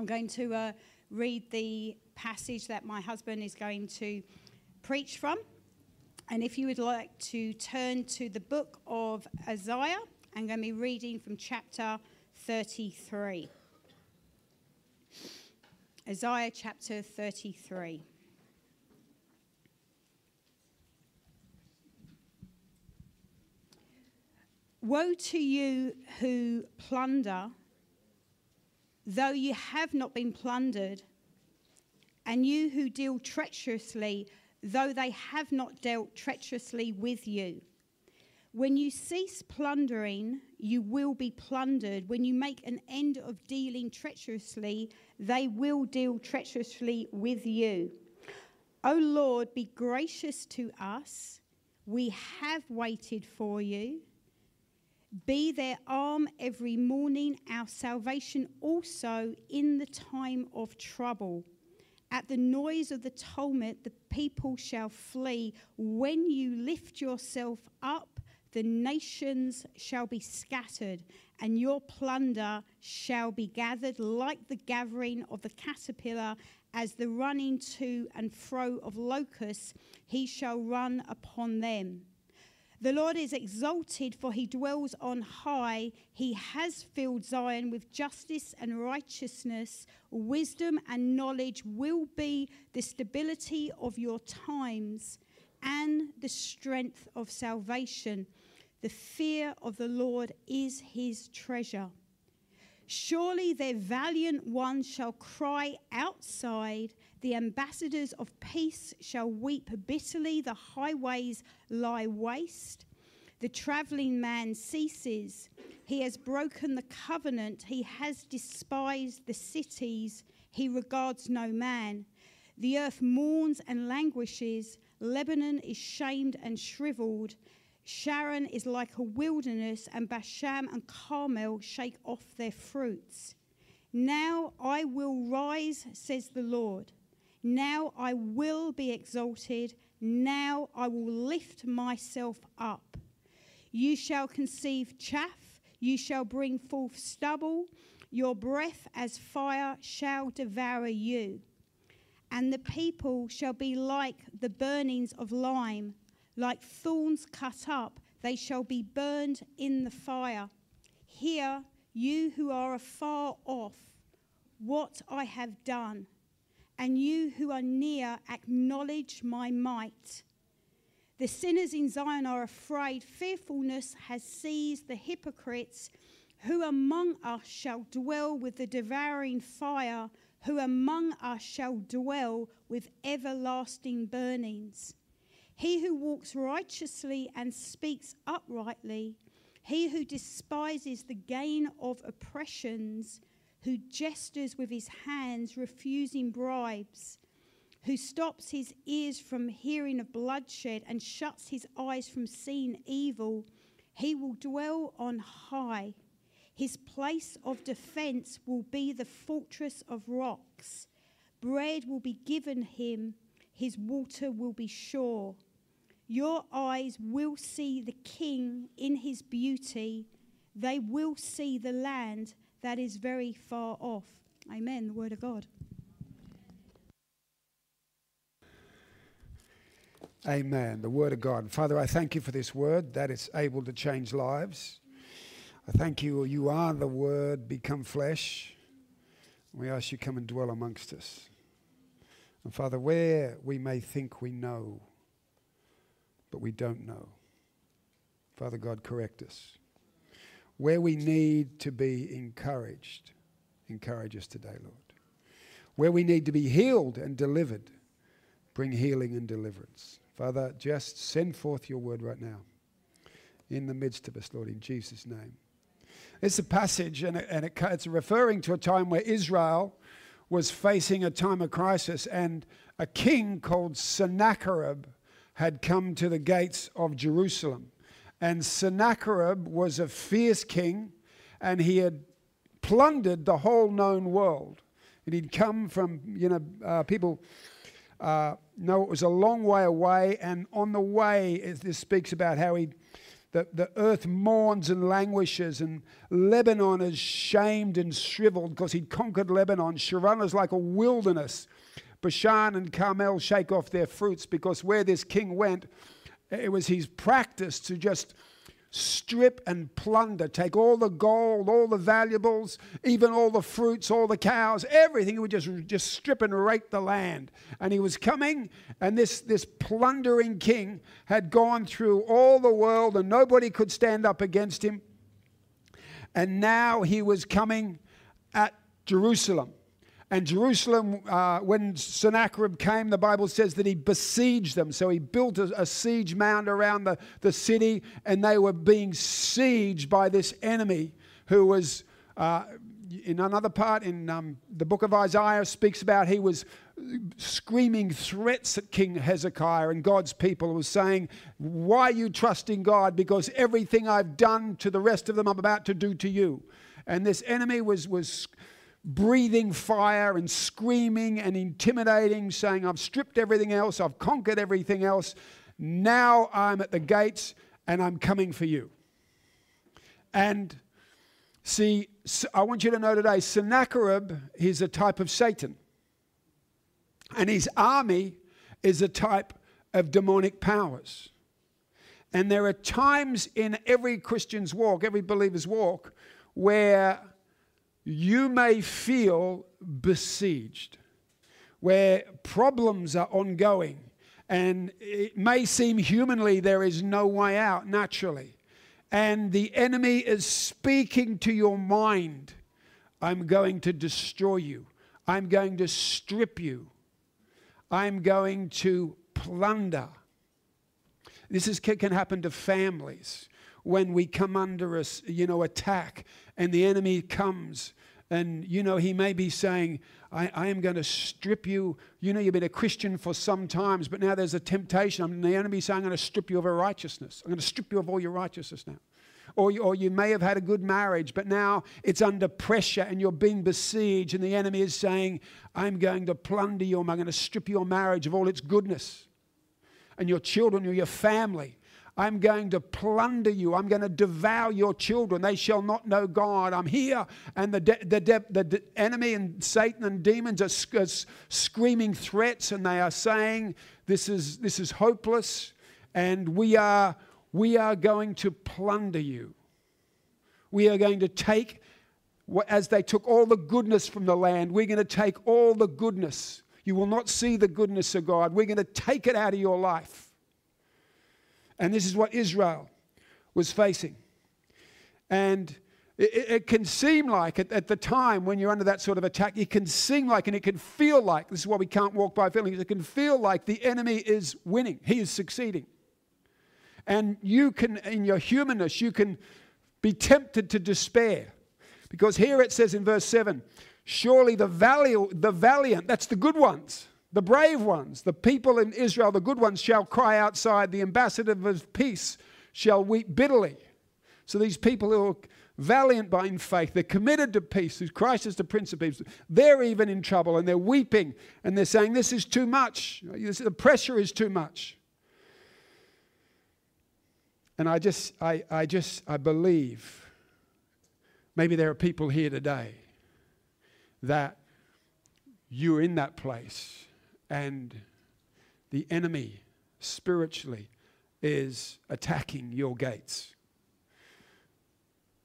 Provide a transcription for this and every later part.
I'm going to uh, read the passage that my husband is going to preach from. And if you would like to turn to the book of Isaiah, I'm going to be reading from chapter 33. Isaiah chapter 33. Woe to you who plunder, though you have not been plundered, and you who deal treacherously, though they have not dealt treacherously with you. When you cease plundering, you will be plundered. When you make an end of dealing treacherously, they will deal treacherously with you. O Lord, be gracious to us. We have waited for you. Be their arm every morning, our salvation also in the time of trouble. At the noise of the tumult, the people shall flee. When you lift yourself up, the nations shall be scattered, and your plunder shall be gathered like the gathering of the caterpillar, as the running to and fro of locusts, he shall run upon them. The Lord is exalted, for he dwells on high. He has filled Zion with justice and righteousness. Wisdom and knowledge will be the stability of your times and the strength of salvation. The fear of the Lord is his treasure. Surely their valiant ones shall cry outside. The ambassadors of peace shall weep bitterly. The highways lie waste. The traveling man ceases. He has broken the covenant. He has despised the cities. He regards no man. The earth mourns and languishes. Lebanon is shamed and shriveled. Sharon is like a wilderness, and Bashan and Carmel shake off their fruits. Now I will rise, says the Lord. Now I will be exalted. Now I will lift myself up. You shall conceive chaff, you shall bring forth stubble, your breath as fire shall devour you. And the people shall be like the burnings of lime like thorns cut up, they shall be burned in the fire. Hear, you who are afar off, what I have done, and you who are near, acknowledge my might. The sinners in Zion are afraid. Fearfulness has seized the hypocrites. Who among us shall dwell with the devouring fire? Who among us shall dwell with everlasting burnings? He who walks righteously and speaks uprightly, he who despises the gain of oppressions, who gestures with his hands, refusing bribes, who stops his ears from hearing of bloodshed and shuts his eyes from seeing evil, he will dwell on high. His place of defense will be the fortress of rocks. Bread will be given him, his water will be sure. Your eyes will see the King in his beauty. They will see the land that is very far off. Amen. The word of God. Amen. The word of God. Father, I thank you for this word that is able to change lives. I thank you, you are the word become flesh. We ask you come and dwell amongst us. And Father, where we may think we know, but we don't know. Father God, correct us. Where we need to be encouraged, encourage us today, Lord. Where we need to be healed and delivered, bring healing and deliverance. Father, just send forth your word right now in the midst of us, Lord, in Jesus' name. It's a passage, and, it, and it, it's referring to a time where Israel was facing a time of crisis, and a king called Sennacherib had come to the gates of Jerusalem. And Sennacherib was a fierce king, and he had plundered the whole known world. And he'd come from, you know, uh, people uh, know it was a long way away, and on the way, this speaks about how he The, the earth mourns and languishes, and Lebanon is shamed and shriveled because he'd conquered Lebanon. Sharon is like a wilderness. Bashan and Carmel shake off their fruits because where this king went, it was his practice to just strip and plunder, take all the gold, all the valuables, even all the fruits, all the cows, everything. He would just, just strip and rape the land. And he was coming, and this, this plundering king had gone through all the world, and nobody could stand up against him. And now he was coming at Jerusalem. And Jerusalem, uh, when Sennacherib came, the Bible says that he besieged them. So he built a, a, siege mound around the, the city, and they were being sieged by this enemy who was, uh, in another part in um, the book of Isaiah, speaks about he was screaming threats at King Hezekiah and God's people, was saying, Why are you trusting God? Because everything I've done to the rest of them, I'm about to do to you. And this enemy was, was breathing fire and screaming and intimidating, saying, I've stripped everything else, I've conquered everything else. Now I'm at the gates and I'm coming for you. And see, I want you to know today Sennacherib is a type of Satan, and his army is a type of demonic powers. And there are times in every Christian's walk, every believer's walk, where you may feel besieged, where problems are ongoing, and it may seem humanly there is no way out naturally. And the enemy is speaking to your mind I'm going to destroy you, I'm going to strip you, I'm going to plunder. This is, can happen to families when we come under a you know attack and the enemy comes and you know he may be saying I, I, am going to strip you you know you've been a christian for some times but now there's a temptation. And the enemy saying i'm going to strip you of your righteousness. I'm going to strip you of all your righteousness now. Or, or you may have had a good marriage but now it's under pressure and you're being besieged and the enemy is saying i'm going to plunder you i'm going to strip your marriage of all its goodness. And your children or your family I'm going to plunder you. I'm going to devour your children. They shall not know God. I'm here. And the, de- the, de- the de- enemy and Satan and demons are, are screaming threats and they are saying, this is, this is hopeless and we are, we are going to plunder you. We are going to take, as they took all the goodness from the land, we're going to take all the goodness. You will not see the goodness of God. We're going to take it out of your life. And this is what Israel was facing. And it, it can seem like, at, at, the time when you're under that sort of attack, it can seem like and it can feel like this is why we can't walk by feelings it can feel like the enemy is winning, he is succeeding. And you can, in your humanness, you can be tempted to despair. Because here it says in verse 7 surely the, valiant, the valiant, that's the good ones, the brave ones, the people in Israel, the good ones, shall cry outside. The ambassador of peace shall weep bitterly. So these people who are valiant by in faith, they're committed to peace, whose Christ is the Prince of Peace, they're even in trouble and they're weeping and they're saying, This is too much. The pressure is too much. And I just, I, I just, I believe maybe there are people here today that you're in that place and the enemy spiritually is attacking your gates,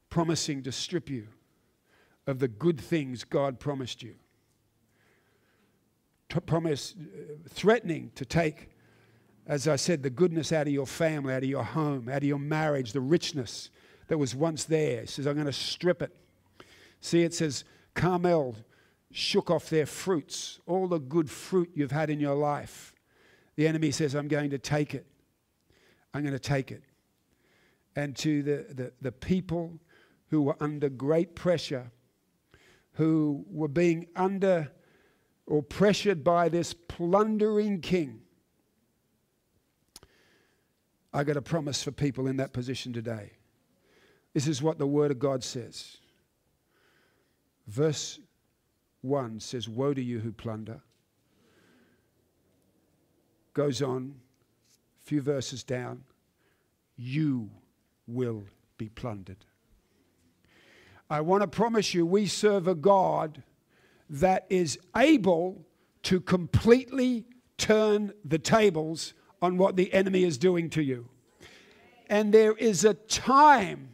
promising to strip you of the good things God promised you. Promise, uh, threatening to take, as I said, the goodness out of your family, out of your home, out of your marriage, the richness that was once there. He says, I'm going to strip it. See, it says, Carmel shook off their fruits, all the good fruit you've had in your life. The enemy says, I'm going to take it. I'm going to take it. And to the, the, the people who were under great pressure, who were being under or pressured by this plundering king, I got a promise for people in that position today. This is what the Word of God says. Verse 1 says, Woe to you who plunder. Goes on, a few verses down, you will be plundered. I want to promise you, we serve a God that is able to completely turn the tables on what the enemy is doing to you. And there is a time,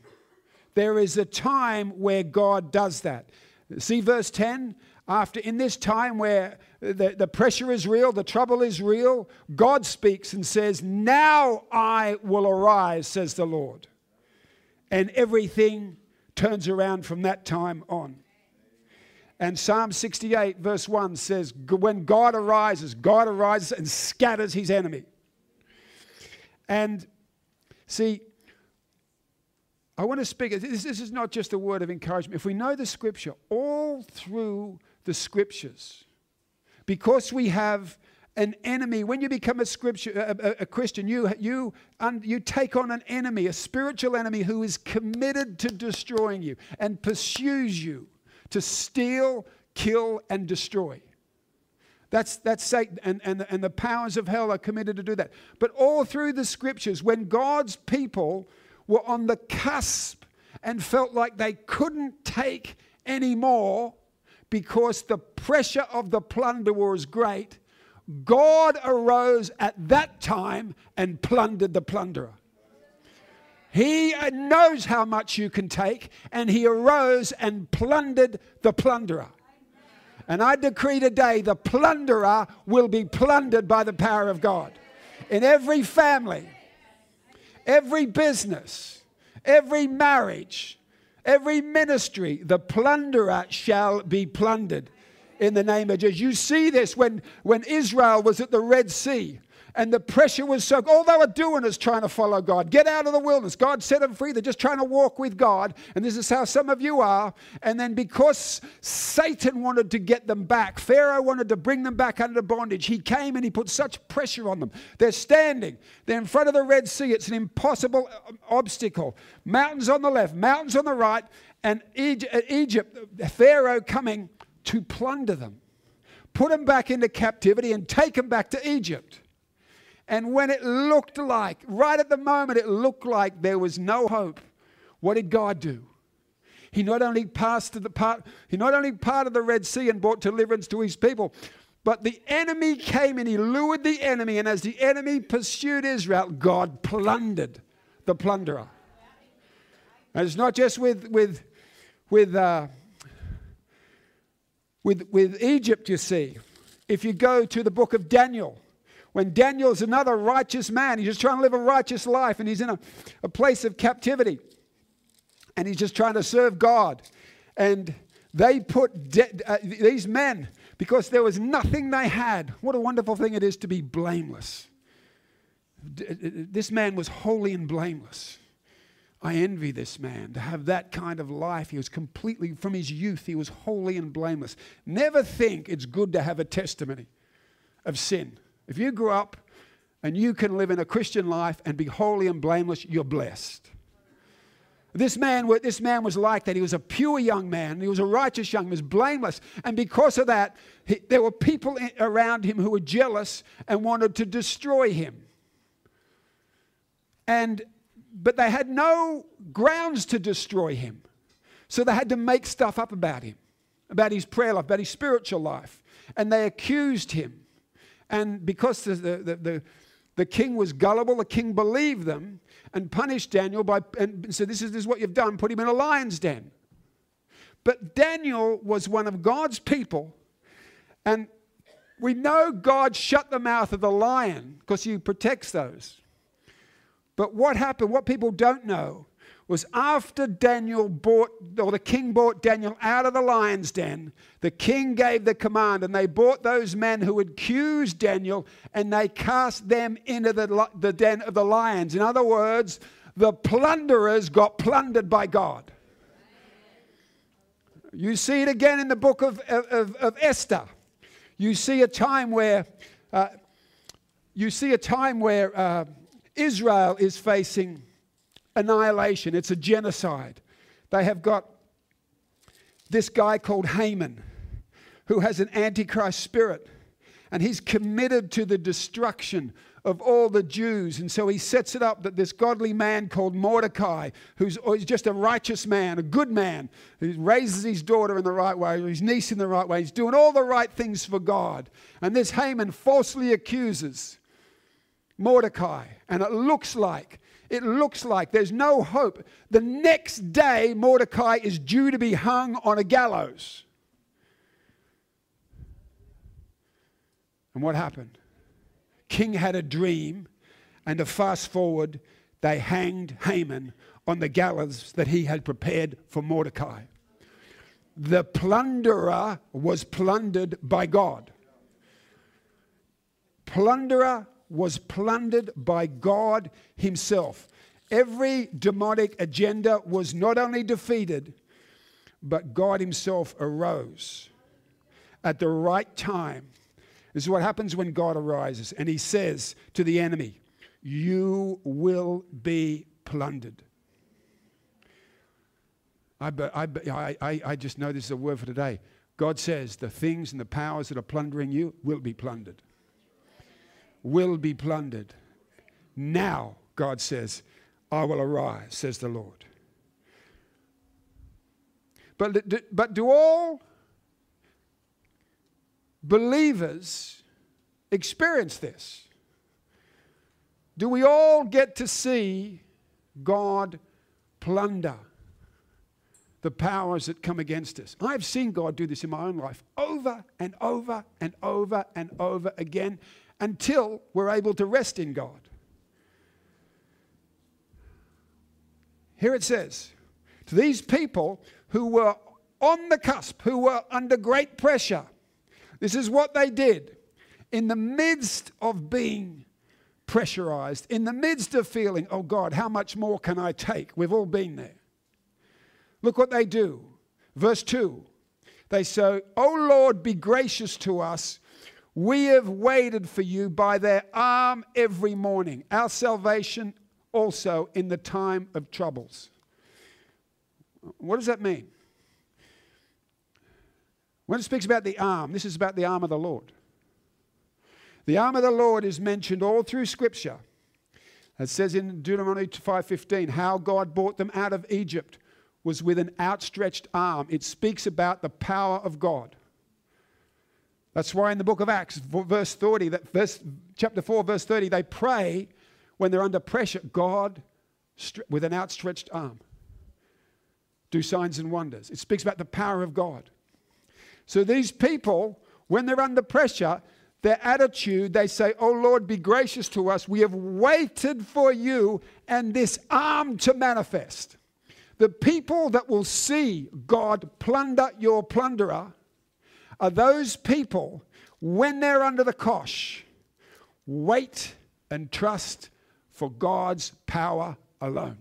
there is a time where God does that. See verse 10? After in this time where the, the pressure is real, the trouble is real, God speaks and says, Now I will arise, says the Lord. And everything turns around from that time on. And Psalm 68, verse 1 says, When God arises, God arises and scatters his enemy. And see, I want to speak, this, this is not just a word of encouragement. If we know the scripture, all through the scriptures, because we have an enemy. When you become a scripture a, a, Christian, you you un, you take on an enemy, a spiritual enemy who is committed to destroying you and pursues you to steal, kill, and destroy. That's, that's Satan, and, and, and the powers of hell are committed to do that. But all through the scriptures, when God's people were on the cusp and felt like they couldn't take any more because the pressure of the plunder was great, God arose at that time and plundered the plunderer. He uh, knows how much you can take, and he arose and plundered the plunderer. And I decree today the plunderer will be plundered by the power of God. In every family, every business, every marriage, every ministry, the plunderer shall be plundered in the name of Jesus. You see this when, when Israel was at the Red Sea and the pressure was so, all they were doing is trying to follow God. Get out of the wilderness. God set them free. They're just trying to walk with God. And this is how some of you are. And then because Satan wanted to get them back, Pharaoh wanted to bring them back under bondage, he came and he put such pressure on them. They're standing. They're in front of the Red Sea. It's an impossible uh, obstacle. Mountains on the left, mountains on the right. And Egypt, Pharaoh coming to plunder them, put them back into captivity, and take them back to Egypt. And when it looked like, right at the moment, it looked like there was no hope, what did God do? He not only passed to the part, he not only parted the Red Sea and brought deliverance to his people, but the enemy came and he lured the enemy, and as the enemy pursued Israel, God plundered the plunderer. And it's not just with with with uh, with with Egypt, you see. If you go to the book of Daniel, when Daniel's another righteous man, he's just trying to live a righteous life and he's in a, a place of captivity and he's just trying to serve God. And they put de- uh, these men, because there was nothing they had. What a wonderful thing it is to be blameless. D- uh, this man was holy and blameless. I envy this man to have that kind of life. He was completely, from his youth, he was holy and blameless. Never think it's good to have a testimony of sin. If you grew up and you can live in a Christian life and be holy and blameless, you're blessed. This man, this man was like that. He was a pure young man. He was a righteous young man. He was blameless. And because of that, he, there were people around him who were jealous and wanted to destroy him. And, but they had no grounds to destroy him. So they had to make stuff up about him, about his prayer life, about his spiritual life. And they accused him. And because the, the, the, the king was gullible, the king believed them and punished Daniel by, and said, this is, this is what you've done, put him in a lion's den. But Daniel was one of God's people, and we know God shut the mouth of the lion because he protects those. But what happened, what people don't know, was after Daniel bought, or the king bought Daniel out of the lion's den, the king gave the command, and they brought those men who had accused Daniel and they cast them into the, the den of the lions. In other words, the plunderers got plundered by God. You see it again in the book of, of, of Esther. You see a time where uh, you see a time where uh, Israel is facing annihilation, it's a genocide. They have got this guy called Haman who has an antichrist spirit and he's committed to the destruction of all the Jews. And so he sets it up that this godly man called Mordecai, who's, oh, who's just a righteous man, a good man, who raises his daughter in the right way, his niece in the right way, he's doing all the right things for God. And this Haman falsely accuses Mordecai. And it looks like, it looks like there's no hope. The next day, Mordecai is due to be hung on a gallows. And what happened? King had a dream, and to fast forward, they hanged Haman on the gallows that he had prepared for Mordecai. The plunderer was plundered by God. Plunderer was plundered by God Himself. Every demonic agenda was not only defeated, but God Himself arose at the right time this is what happens when God arises and he says to the enemy, You will be plundered. I, I, I, I just know this is a word for today. God says the things and the powers that are plundering you will be plundered. Will be plundered. Now, God says, I will arise, says the Lord. But, but do all believers experience this? Do we all get to see God plunder the powers that come against us? I've seen God do this in my own life over and over and over and over again until we're able to rest in God. Here it says, to these people who were on the cusp, who were under great pressure, this is what they did. In the midst of being pressurized, in the midst of feeling, oh God, how much more can I take? We've all been there. Look what they do. Verse 2 they say, Oh Lord, be gracious to us. We have waited for you by their arm every morning, our salvation also in the time of troubles. What does that mean? When it speaks about the arm, this is about the arm of the Lord. The arm of the Lord is mentioned all through Scripture. It says in Deuteronomy 5:15 how God brought them out of Egypt was with an outstretched arm. It speaks about the power of God. That's why in the book of Acts, verse 30, that verse, chapter 4, verse 30, they pray when they're under pressure, God with an outstretched arm. Do signs and wonders. It speaks about the power of God. So these people, when they're under pressure, their attitude, they say, Oh Lord, be gracious to us. We have waited for you and this arm to manifest. The people that will see God plunder your plunderer are those people, when they're under the cosh, wait and trust for God's power alone.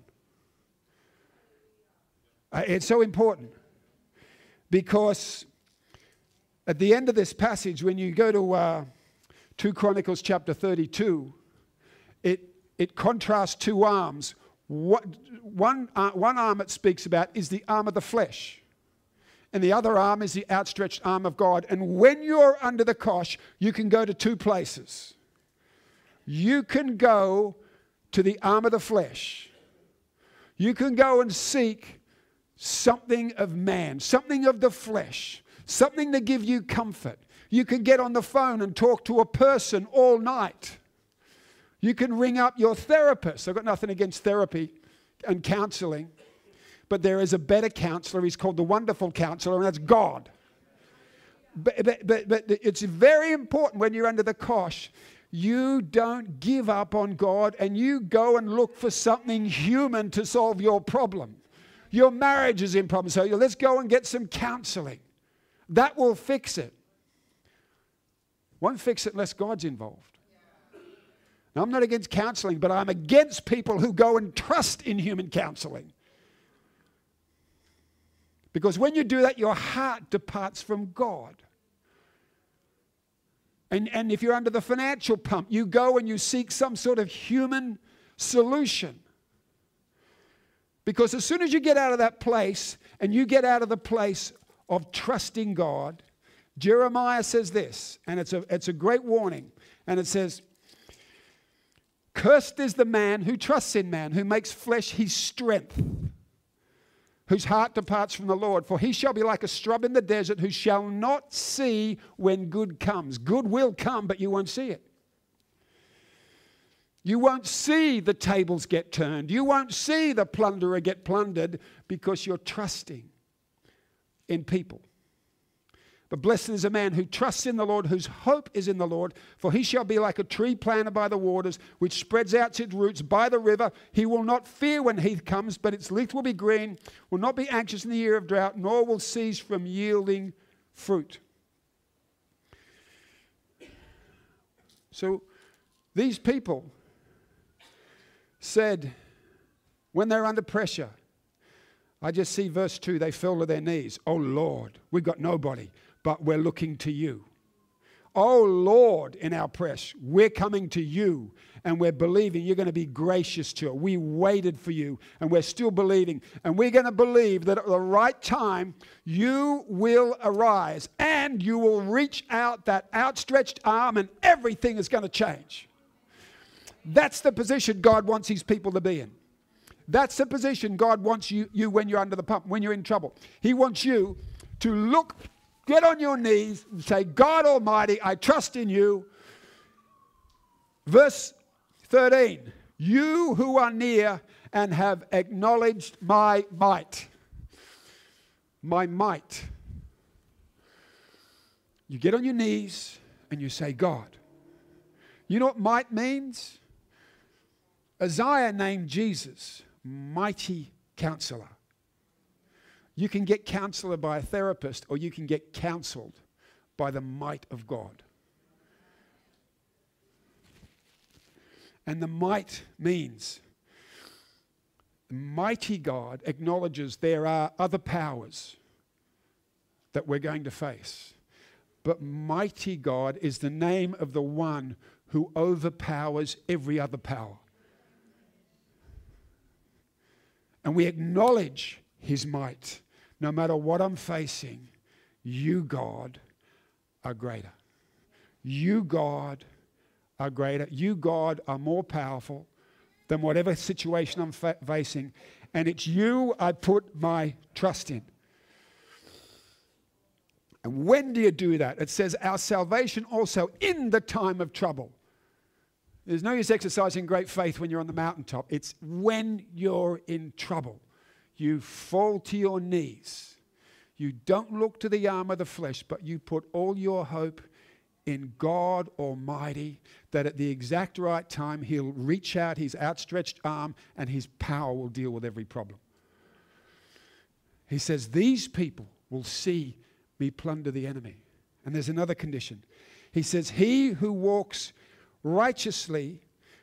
Uh, it's so important because at the end of this passage, when you go to uh, 2 Chronicles chapter 32, it, it contrasts two arms. What, one, uh, one arm it speaks about is the arm of the flesh, and the other arm is the outstretched arm of God. And when you're under the cosh, you can go to two places. You can go to the arm of the flesh. You can go and seek something of man, something of the flesh something to give you comfort. You can get on the phone and talk to a person all night. You can ring up your therapist. I've got nothing against therapy and counseling, but there is a better counselor. He's called the wonderful counselor, and that's God. But, but, but, but it's very important when you're under the cosh, you don't give up on God and you go and look for something human to solve your problem. Your marriage is in problem, so let's go and get some counseling. That will fix it. Won't fix it unless God's involved. Now, I'm not against counseling, but I'm against people who go and trust in human counseling. Because when you do that, your heart departs from God. And, and if you're under the financial pump, you go and you seek some sort of human solution. Because as soon as you get out of that place and you get out of the place of trusting God, Jeremiah says this, and it's a, it's a great warning. And it says, Cursed is the man who trusts in man, who makes flesh his strength, whose heart departs from the Lord. For he shall be like a shrub in the desert, who shall not see when good comes. Good will come, but you won't see it. You won't see the tables get turned. You won't see the plunderer get plundered because you're trusting in people. But blessed is a man who trusts in the Lord, whose hope is in the Lord, for he shall be like a tree planted by the waters, which spreads out its roots by the river. He will not fear when heath comes, but its leaf will be green, will not be anxious in the year of drought, nor will cease from yielding fruit. So these people said, when they're under pressure, I just see verse 2, they fell to their knees. Oh Lord, we've got nobody but we're looking to you. Oh Lord, in our press, we're coming to you and we're believing you're going to be gracious to us. We waited for you and we're still believing. And we're going to believe that at the right time, you will arise and you will reach out that outstretched arm and everything is going to change. That's the position God wants his people to be in. That's the position God wants you, you when you're under the pump, when you're in trouble. He wants you to look Get on your knees and say, God Almighty, I trust in you. Verse 13 You who are near and have acknowledged my might. My might. You get on your knees and you say, God. You know what might means? Isaiah named Jesus mighty counselor. You can get counselor by a therapist, or you can get counseled by the might of God. And the might means mighty God acknowledges there are other powers that we're going to face. But mighty God is the name of the one who overpowers every other power. And we acknowledge his might no matter what I'm facing, you, God, are greater. You, God, are greater. You, God, are more powerful than whatever situation I'm fa- facing. And it's you I put my trust in. And when do you do that? It says, Our salvation also in the time of trouble. There's no use exercising great faith when you're on the mountaintop. It's when you're in trouble you fall to your knees. You don't look to the arm of the flesh, but you put all your hope in God Almighty, that at the exact right time, He'll reach out His outstretched arm and His power will deal with every problem. He says, These people will see me plunder the enemy. And there's another condition. He says, He who walks righteously,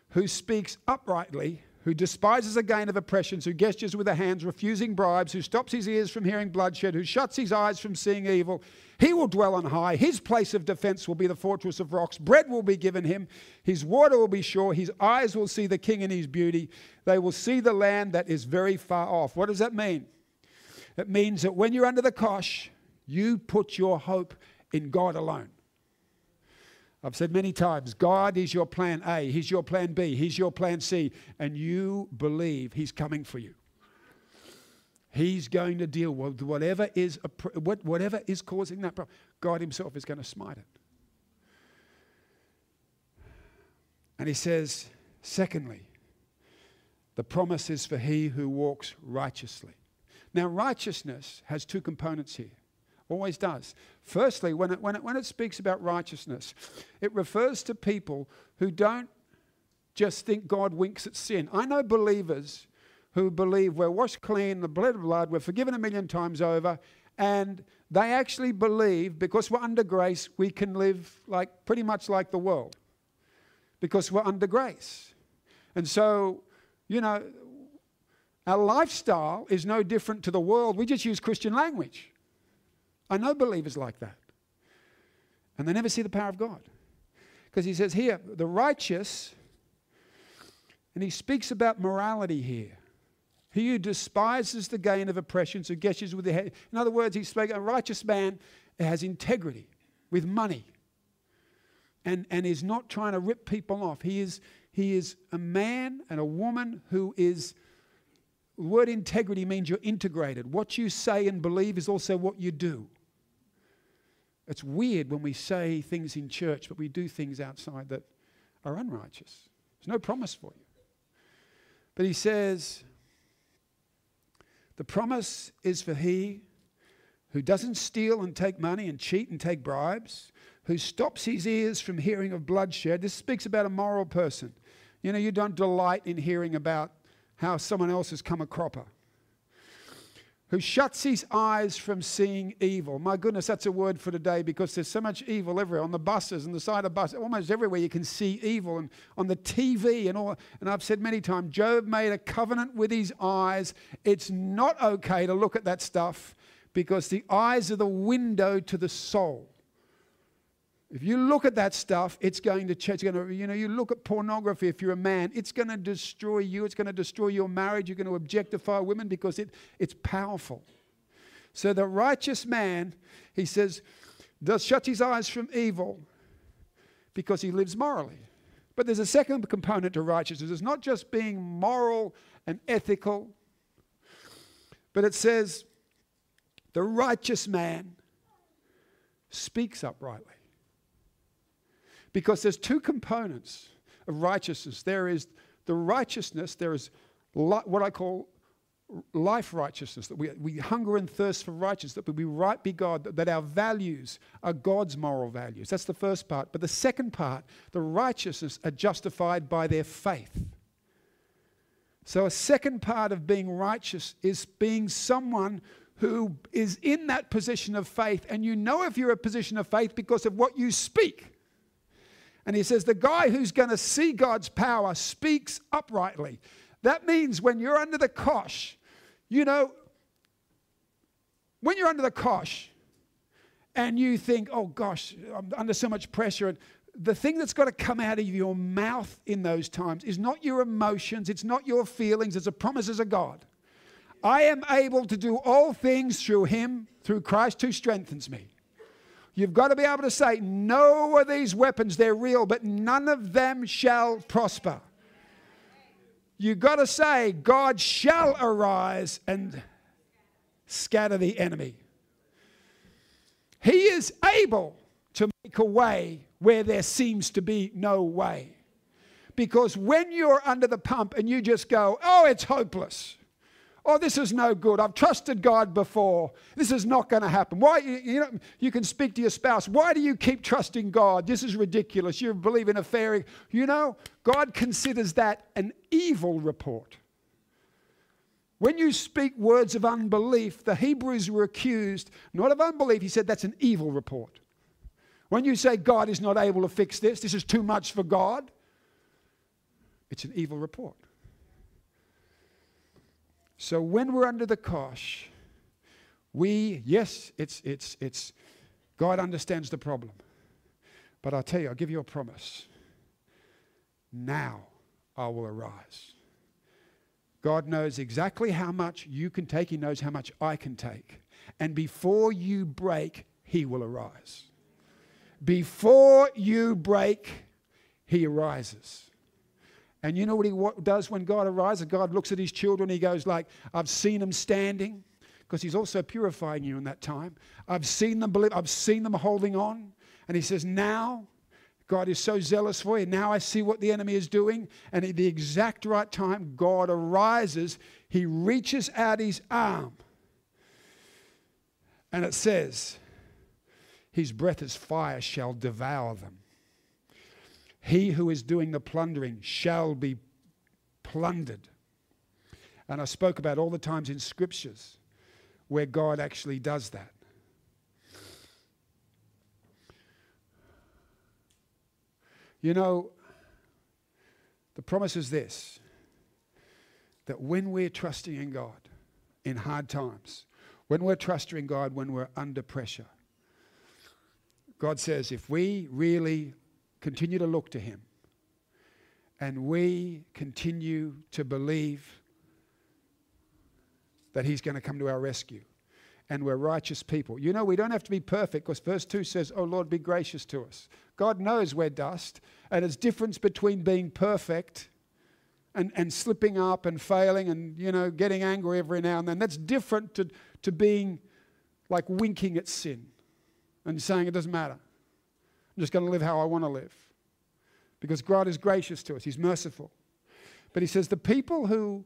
who speaks uprightly, who despises the gain of oppressions, who gestures with the hands, refusing bribes, who stops his ears from hearing bloodshed, who shuts his eyes from seeing evil. He will dwell on high. His place of defense will be the fortress of rocks. Bread will be given him. His water will be sure. His eyes will see the king in his beauty. They will see the land that is very far off. What does that mean? It means that when you're under the kosh, you put your hope in God alone. I've said many times God is your plan A, He's your plan B, He's your plan C, and you believe He's coming for you. He's going to deal with whatever is, whatever is causing that problem. God Himself is going to smite it. And He says, secondly, the promise is for he who walks righteously. Now, righteousness has two components here. Always does. Firstly, when it, when, it, when it speaks about righteousness, it refers to people who don't just think God winks at sin. I know believers who believe we're washed clean, the blood of blood, we're forgiven a million times over, and they actually believe because we're under grace, we can live like pretty much like the world because we're under grace. And so, you know, our lifestyle is no different to the world. We just use Christian language. I know believers like that. And they never see the power of God. Because he says here, the righteous, and he speaks about morality here. He who despises the gain of oppressions, who gestures with the head. In other words, he's speaking, a righteous man has integrity with money and, and is not trying to rip people off. He is, He is a man and a woman who is. The word integrity means you're integrated. What you say and believe is also what you do. It's weird when we say things in church, but we do things outside that are unrighteous. There's no promise for you. But he says, the promise is for he who doesn't steal and take money and cheat and take bribes, who stops his ears from hearing of bloodshed. This speaks about a moral person. You know, you don't delight in hearing about how someone else has come a cropper who shuts his eyes from seeing evil. My goodness, that's a word for today because there's so much evil everywhere on the buses and the side of buses, almost everywhere you can see evil and on the TV and all. And I've said many times, Job made a covenant with his eyes. It's not okay to look at that stuff because the eyes are the window to the soul. If you look at that stuff, it's going to change. Going to, you know, you look at pornography if you're a man, it's going to destroy you. It's going to destroy your marriage. You're going to objectify women because it, it's powerful. So the righteous man, he says, does shut his eyes from evil because he lives morally. But there's a second component to righteousness. It's not just being moral and ethical, but it says the righteous man speaks uprightly. Because there's two components of righteousness there is the righteousness, there is li- what I call life righteousness, that we, we hunger and thirst for righteousness, that we right be God, that, that our values are God's moral values. That's the first part. But the second part, the righteousness are justified by their faith. So, a second part of being righteous is being someone who is in that position of faith, and you know if you're a position of faith because of what you speak. And he says, the guy who's going to see God's power speaks uprightly. That means when you're under the kosh, you know, when you're under the kosh and you think, oh gosh, I'm under so much pressure, and the thing that's got to come out of your mouth in those times is not your emotions, it's not your feelings, it's a promises of God. I am able to do all things through him, through Christ who strengthens me. You've got to be able to say, no of these weapons, they're real, but none of them shall prosper. You've got to say, God shall arise and scatter the enemy. He is able to make a way where there seems to be no way. Because when you're under the pump and you just go, oh, it's hopeless, oh, this is no good. I've trusted God before. This is not going to happen. Why, you know, you can speak to your spouse. Why do you keep trusting God? This is ridiculous. You believe in a fairy. You know, God considers that an evil report. When you speak words of unbelief, the Hebrews were accused not of unbelief. He said that's an evil report. When you say God is not able to fix this, this is too much for God, it's an evil report. So when we're under the cosh, we, yes, it's, it's, it's, God understands the problem. But I'll tell you, I'll give you a promise. Now I will arise. God knows exactly how much you can take, He knows how much I can take. And before you break, He will arise. Before you break, He arises. And you know what he does when God arises? God looks at his children. He goes like, I've seen them standing because he's also purifying you in that time. I've seen them believe. I've seen them holding on. And he says, now God is so zealous for you. Now I see what the enemy is doing. And at the exact right time, God arises. He reaches out his arm. And it says, His breath as fire shall devour them. He who is doing the plundering shall be plundered. And I spoke about all the times in scriptures where God actually does that. You know, the promise is this that when we're trusting in God in hard times, when we're trusting in God when we're under pressure, God says if we really continue to look to Him and we continue to believe that He's going to come to our rescue and we're righteous people. You know, we don't have to be perfect because verse 2 says, Oh Lord, be gracious to us. God knows we're dust, and it's difference between being perfect and, and slipping up and failing and, you know, getting angry every now and then. That's different to, to being like winking at sin and saying it doesn't matter. I'm just going to live how I want to live. Because God is gracious to us, He's merciful. But He says the people who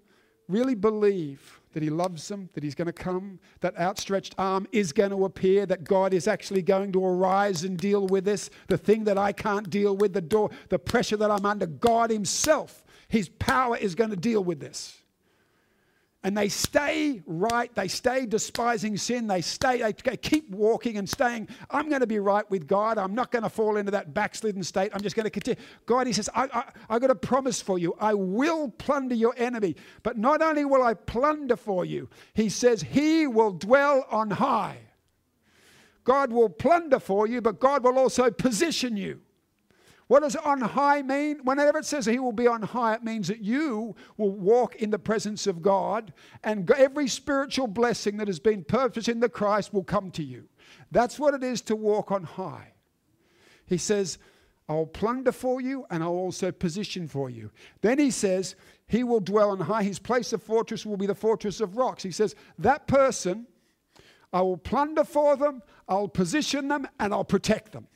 really believe that He loves them, that He's going to come, that outstretched arm is going to appear, that God is actually going to arise and deal with this, the thing that I can't deal with, the door, the pressure that I'm under, God Himself, His power is going to deal with this and they stay right, they stay despising sin, they stay, they keep walking and staying, I'm going to be right with God. I'm not going to fall into that backslidden state. I'm just going to continue. God, He says, I, I, I got a promise for you. I will plunder your enemy. But not only will I plunder for you, He says, He will dwell on high. God will plunder for you, but God will also position you. What does on high mean? Whenever it says he will be on high, it means that you will walk in the presence of God and every spiritual blessing that has been purposed in the Christ will come to you. That's what it is to walk on high. He says, I'll plunder for you and I'll also position for you. Then he says, He will dwell on high. His place of fortress will be the fortress of rocks. He says, That person, I will plunder for them, I'll position them, and I'll protect them.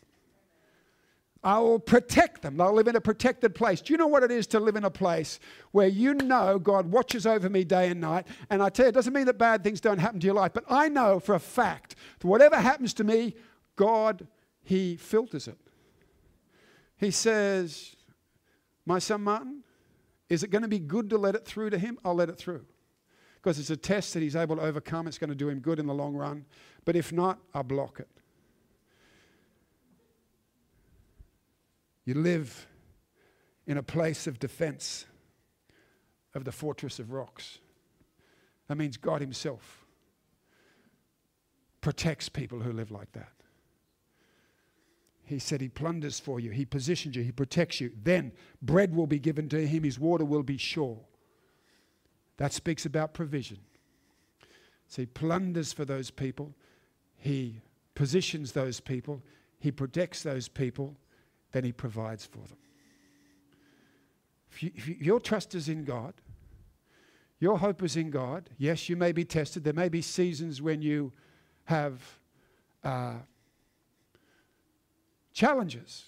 I will protect them. They'll live in a protected place. Do you know what it is to live in a place where you know God watches over me day and night? And I tell you, it doesn't mean that bad things don't happen to your life, but I know for a fact that whatever happens to me, God, He filters it. He says, My son Martin, is it going to be good to let it through to him? I'll let it through. Because it's a test that he's able to overcome. It's going to do him good in the long run. But if not, I'll block it. You live in a place of defense of the fortress of rocks. That means God Himself protects people who live like that. He said He plunders for you, He positions you, He protects you. Then bread will be given to Him, His water will be sure. That speaks about provision. So He plunders for those people, He positions those people, He protects those people, then He provides for them. If, you, if you, your trust is in God, your hope is in God. Yes, you may be tested. There may be seasons when you have uh, challenges.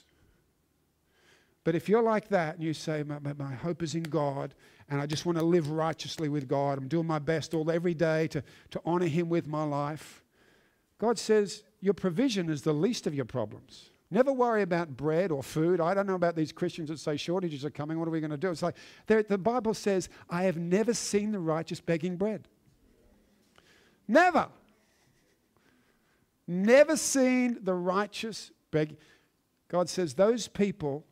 But if you're like that and you say, my, my, my, hope is in God and I just want to live righteously with God, I'm doing my best all every day to, to honor Him with my life, God says your provision is the least of your problems. Never worry about bread or food. I don't know about these Christians that say shortages are coming. What are we going to do? It's like the Bible says, I have never seen the righteous begging bread. Never. Never seen the righteous begging. God says, those people,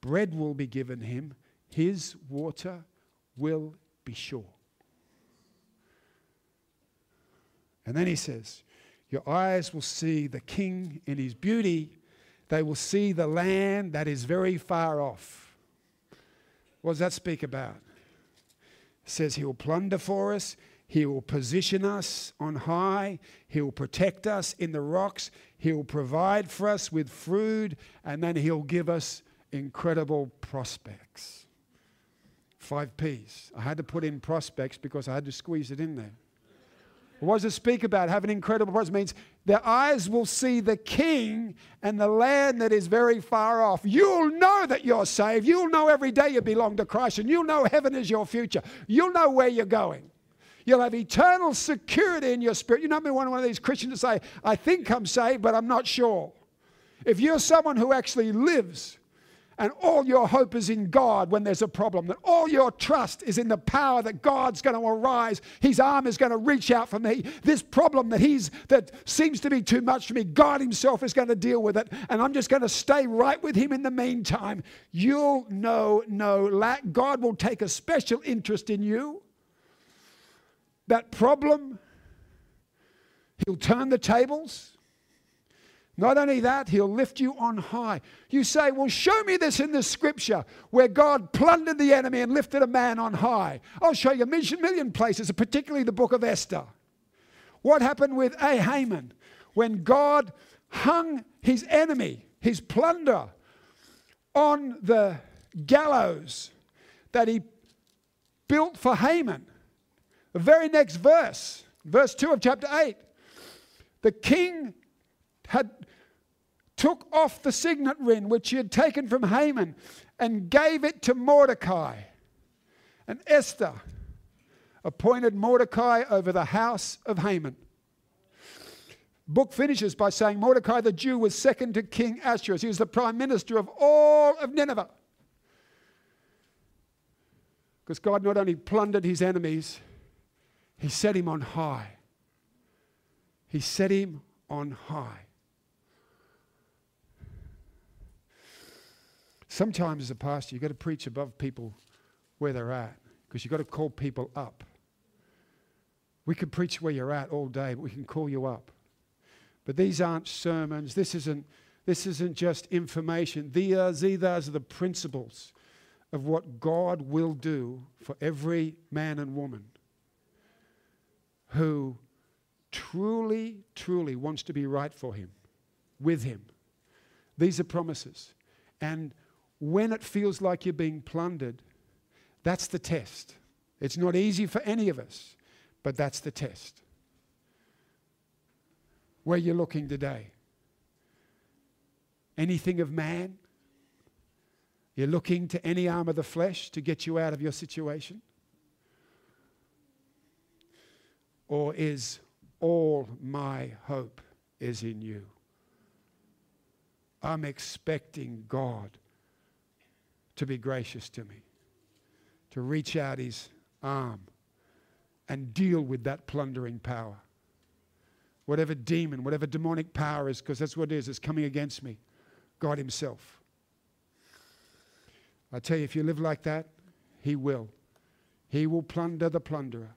bread will be given him, his water will be sure. And then he says, Your eyes will see the king in his beauty they will see the land that is very far off. What does that speak about? It says he will plunder for us, he will position us on high, he will protect us in the rocks, he will provide for us with food, and then he'll give us incredible prospects. Five P's. I had to put in prospects because I had to squeeze it in there. What does it speak about? Having incredible promise means their eyes will see the king and the land that is very far off. You'll know that you're saved. You'll know every day you belong to Christ, and you'll know heaven is your future. You'll know where you're going. You'll have eternal security in your spirit. You know, me one of these Christians to say, I think I'm saved, but I'm not sure. If you're someone who actually lives and all your hope is in God when there's a problem, that all your trust is in the power that God's going to arise, His arm is going to reach out for me. This problem that He's that seems to be too much for me, God Himself is going to deal with it, and I'm just going to stay right with Him in the meantime. You'll know no lack. God will take a special interest in you. That problem, He'll turn the tables. Not only that, he'll lift you on high. You say, Well, show me this in the scripture where God plundered the enemy and lifted a man on high. I'll show you a million places, particularly the book of Esther. What happened with A. Haman when God hung his enemy, his plunder, on the gallows that he built for Haman? The very next verse, verse 2 of chapter 8, the king had took off the signet ring which he had taken from Haman and gave it to Mordecai. And Esther appointed Mordecai over the house of Haman. Book finishes by saying Mordecai the Jew was second to King Ahasuerus. He was the prime minister of all of Nineveh. Because God not only plundered his enemies, he set him on high. He set him on high. Sometimes, as a pastor, you've got to preach above people where they're at because you've got to call people up. We could preach where you're at all day, but we can call you up. But these aren't sermons. This isn't, this isn't just information. Are, uh, these are the principles of what God will do for every man and woman who truly, truly wants to be right for Him, with Him. These are promises. And when it feels like you're being plundered, that's the test. It's not easy for any of us, but that's the test. Where you're looking today. Anything of man? You're looking to any arm of the flesh to get you out of your situation? Or is all my hope is in you? I'm expecting God to be gracious to me, to reach out his arm and deal with that plundering power. Whatever demon, whatever demonic power is, because that's what it is, it's coming against me. God Himself. I tell you, if you live like that, He will. He will plunder the plunderer,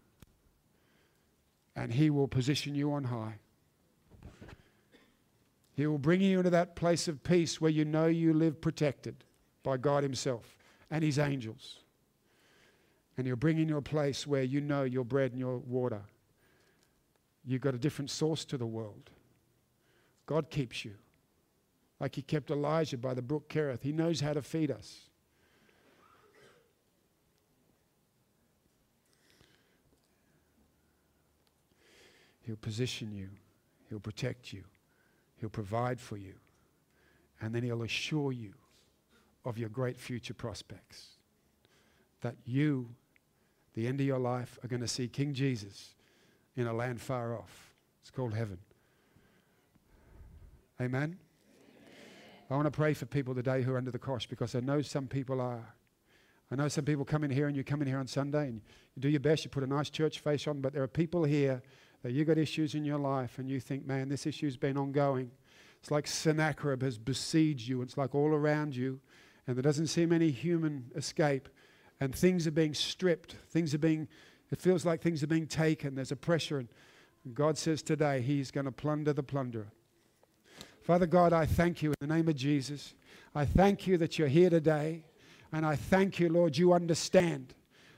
and He will position you on high. He will bring you into that place of peace where you know you live protected by God Himself and His angels. And He'll bring you to a place where you know your bread and your water. You've got a different source to the world. God keeps you. Like He kept Elijah by the brook Kerith. He knows how to feed us. He'll position you, He'll protect you, He'll provide for you, and then He'll assure you of your great future prospects. That you, the end of your life, are going to see King Jesus in a land far off. It's called heaven. Amen? Amen. I want to pray for people today who are under the cosh because I know some people are. I know some people come in here and you come in here on Sunday and you do your best, you put a nice church face on, but there are people here that you've got issues in your life and you think, man, this issue's been ongoing. It's like Sennacherib has besieged you. It's like all around you and there doesn't seem any human escape, and things are being stripped, things are being, it feels like things are being taken, there's a pressure, and God says today He's going to plunder the plunderer. Father God, I thank you in the name of Jesus. I thank you that you're here today, and I thank you, Lord, you understand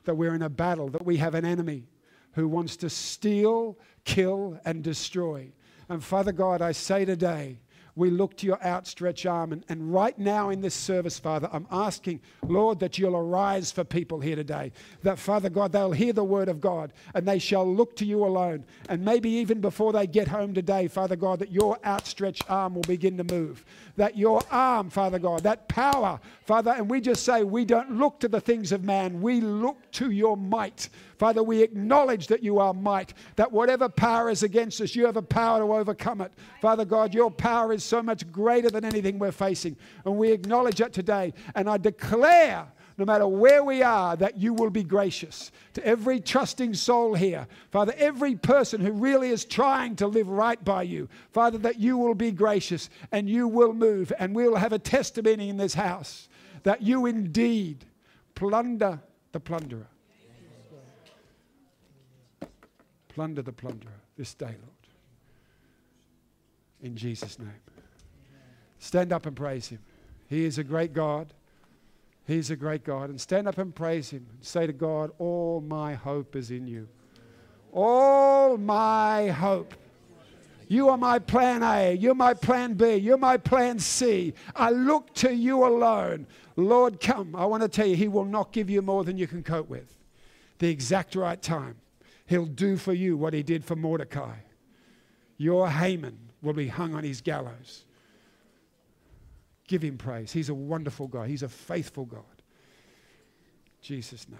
that we're in a battle, that we have an enemy who wants to steal, kill, and destroy. And Father God, I say today, we look to your outstretched arm. And, and right now in this service, Father, I'm asking, Lord, that you'll arise for people here today. That, Father God, they'll hear the word of God and they shall look to you alone. And maybe even before they get home today, Father God, that your outstretched arm will begin to move. That your arm, Father God, that power, Father, and we just say, we don't look to the things of man, we look to your might. Father, we acknowledge that you are might, that whatever power is against us, you have a power to overcome it. Father God, your power is so much greater than anything we're facing. And we acknowledge it today. And I declare no matter where we are, that you will be gracious to every trusting soul here. Father, every person who really is trying to live right by you, Father, that you will be gracious and you will move, and we'll have a testimony in this house that you indeed plunder the plunderer. Plunder the plunderer this day, Lord. In Jesus' name. Stand up and praise Him. He is a great God. He's a great God. And stand up and praise Him. Say to God, All my hope is in you. all my hope. You are my plan A. You're my plan B. You're my plan C. I look to you alone. Lord, come. I want to tell you, He will not give you more than you can cope with. The exact right time. He'll do for you what He did for Mordecai. Your Haman will be hung on his gallows. Give him praise. He's a wonderful God. He's a faithful God. Jesus' name.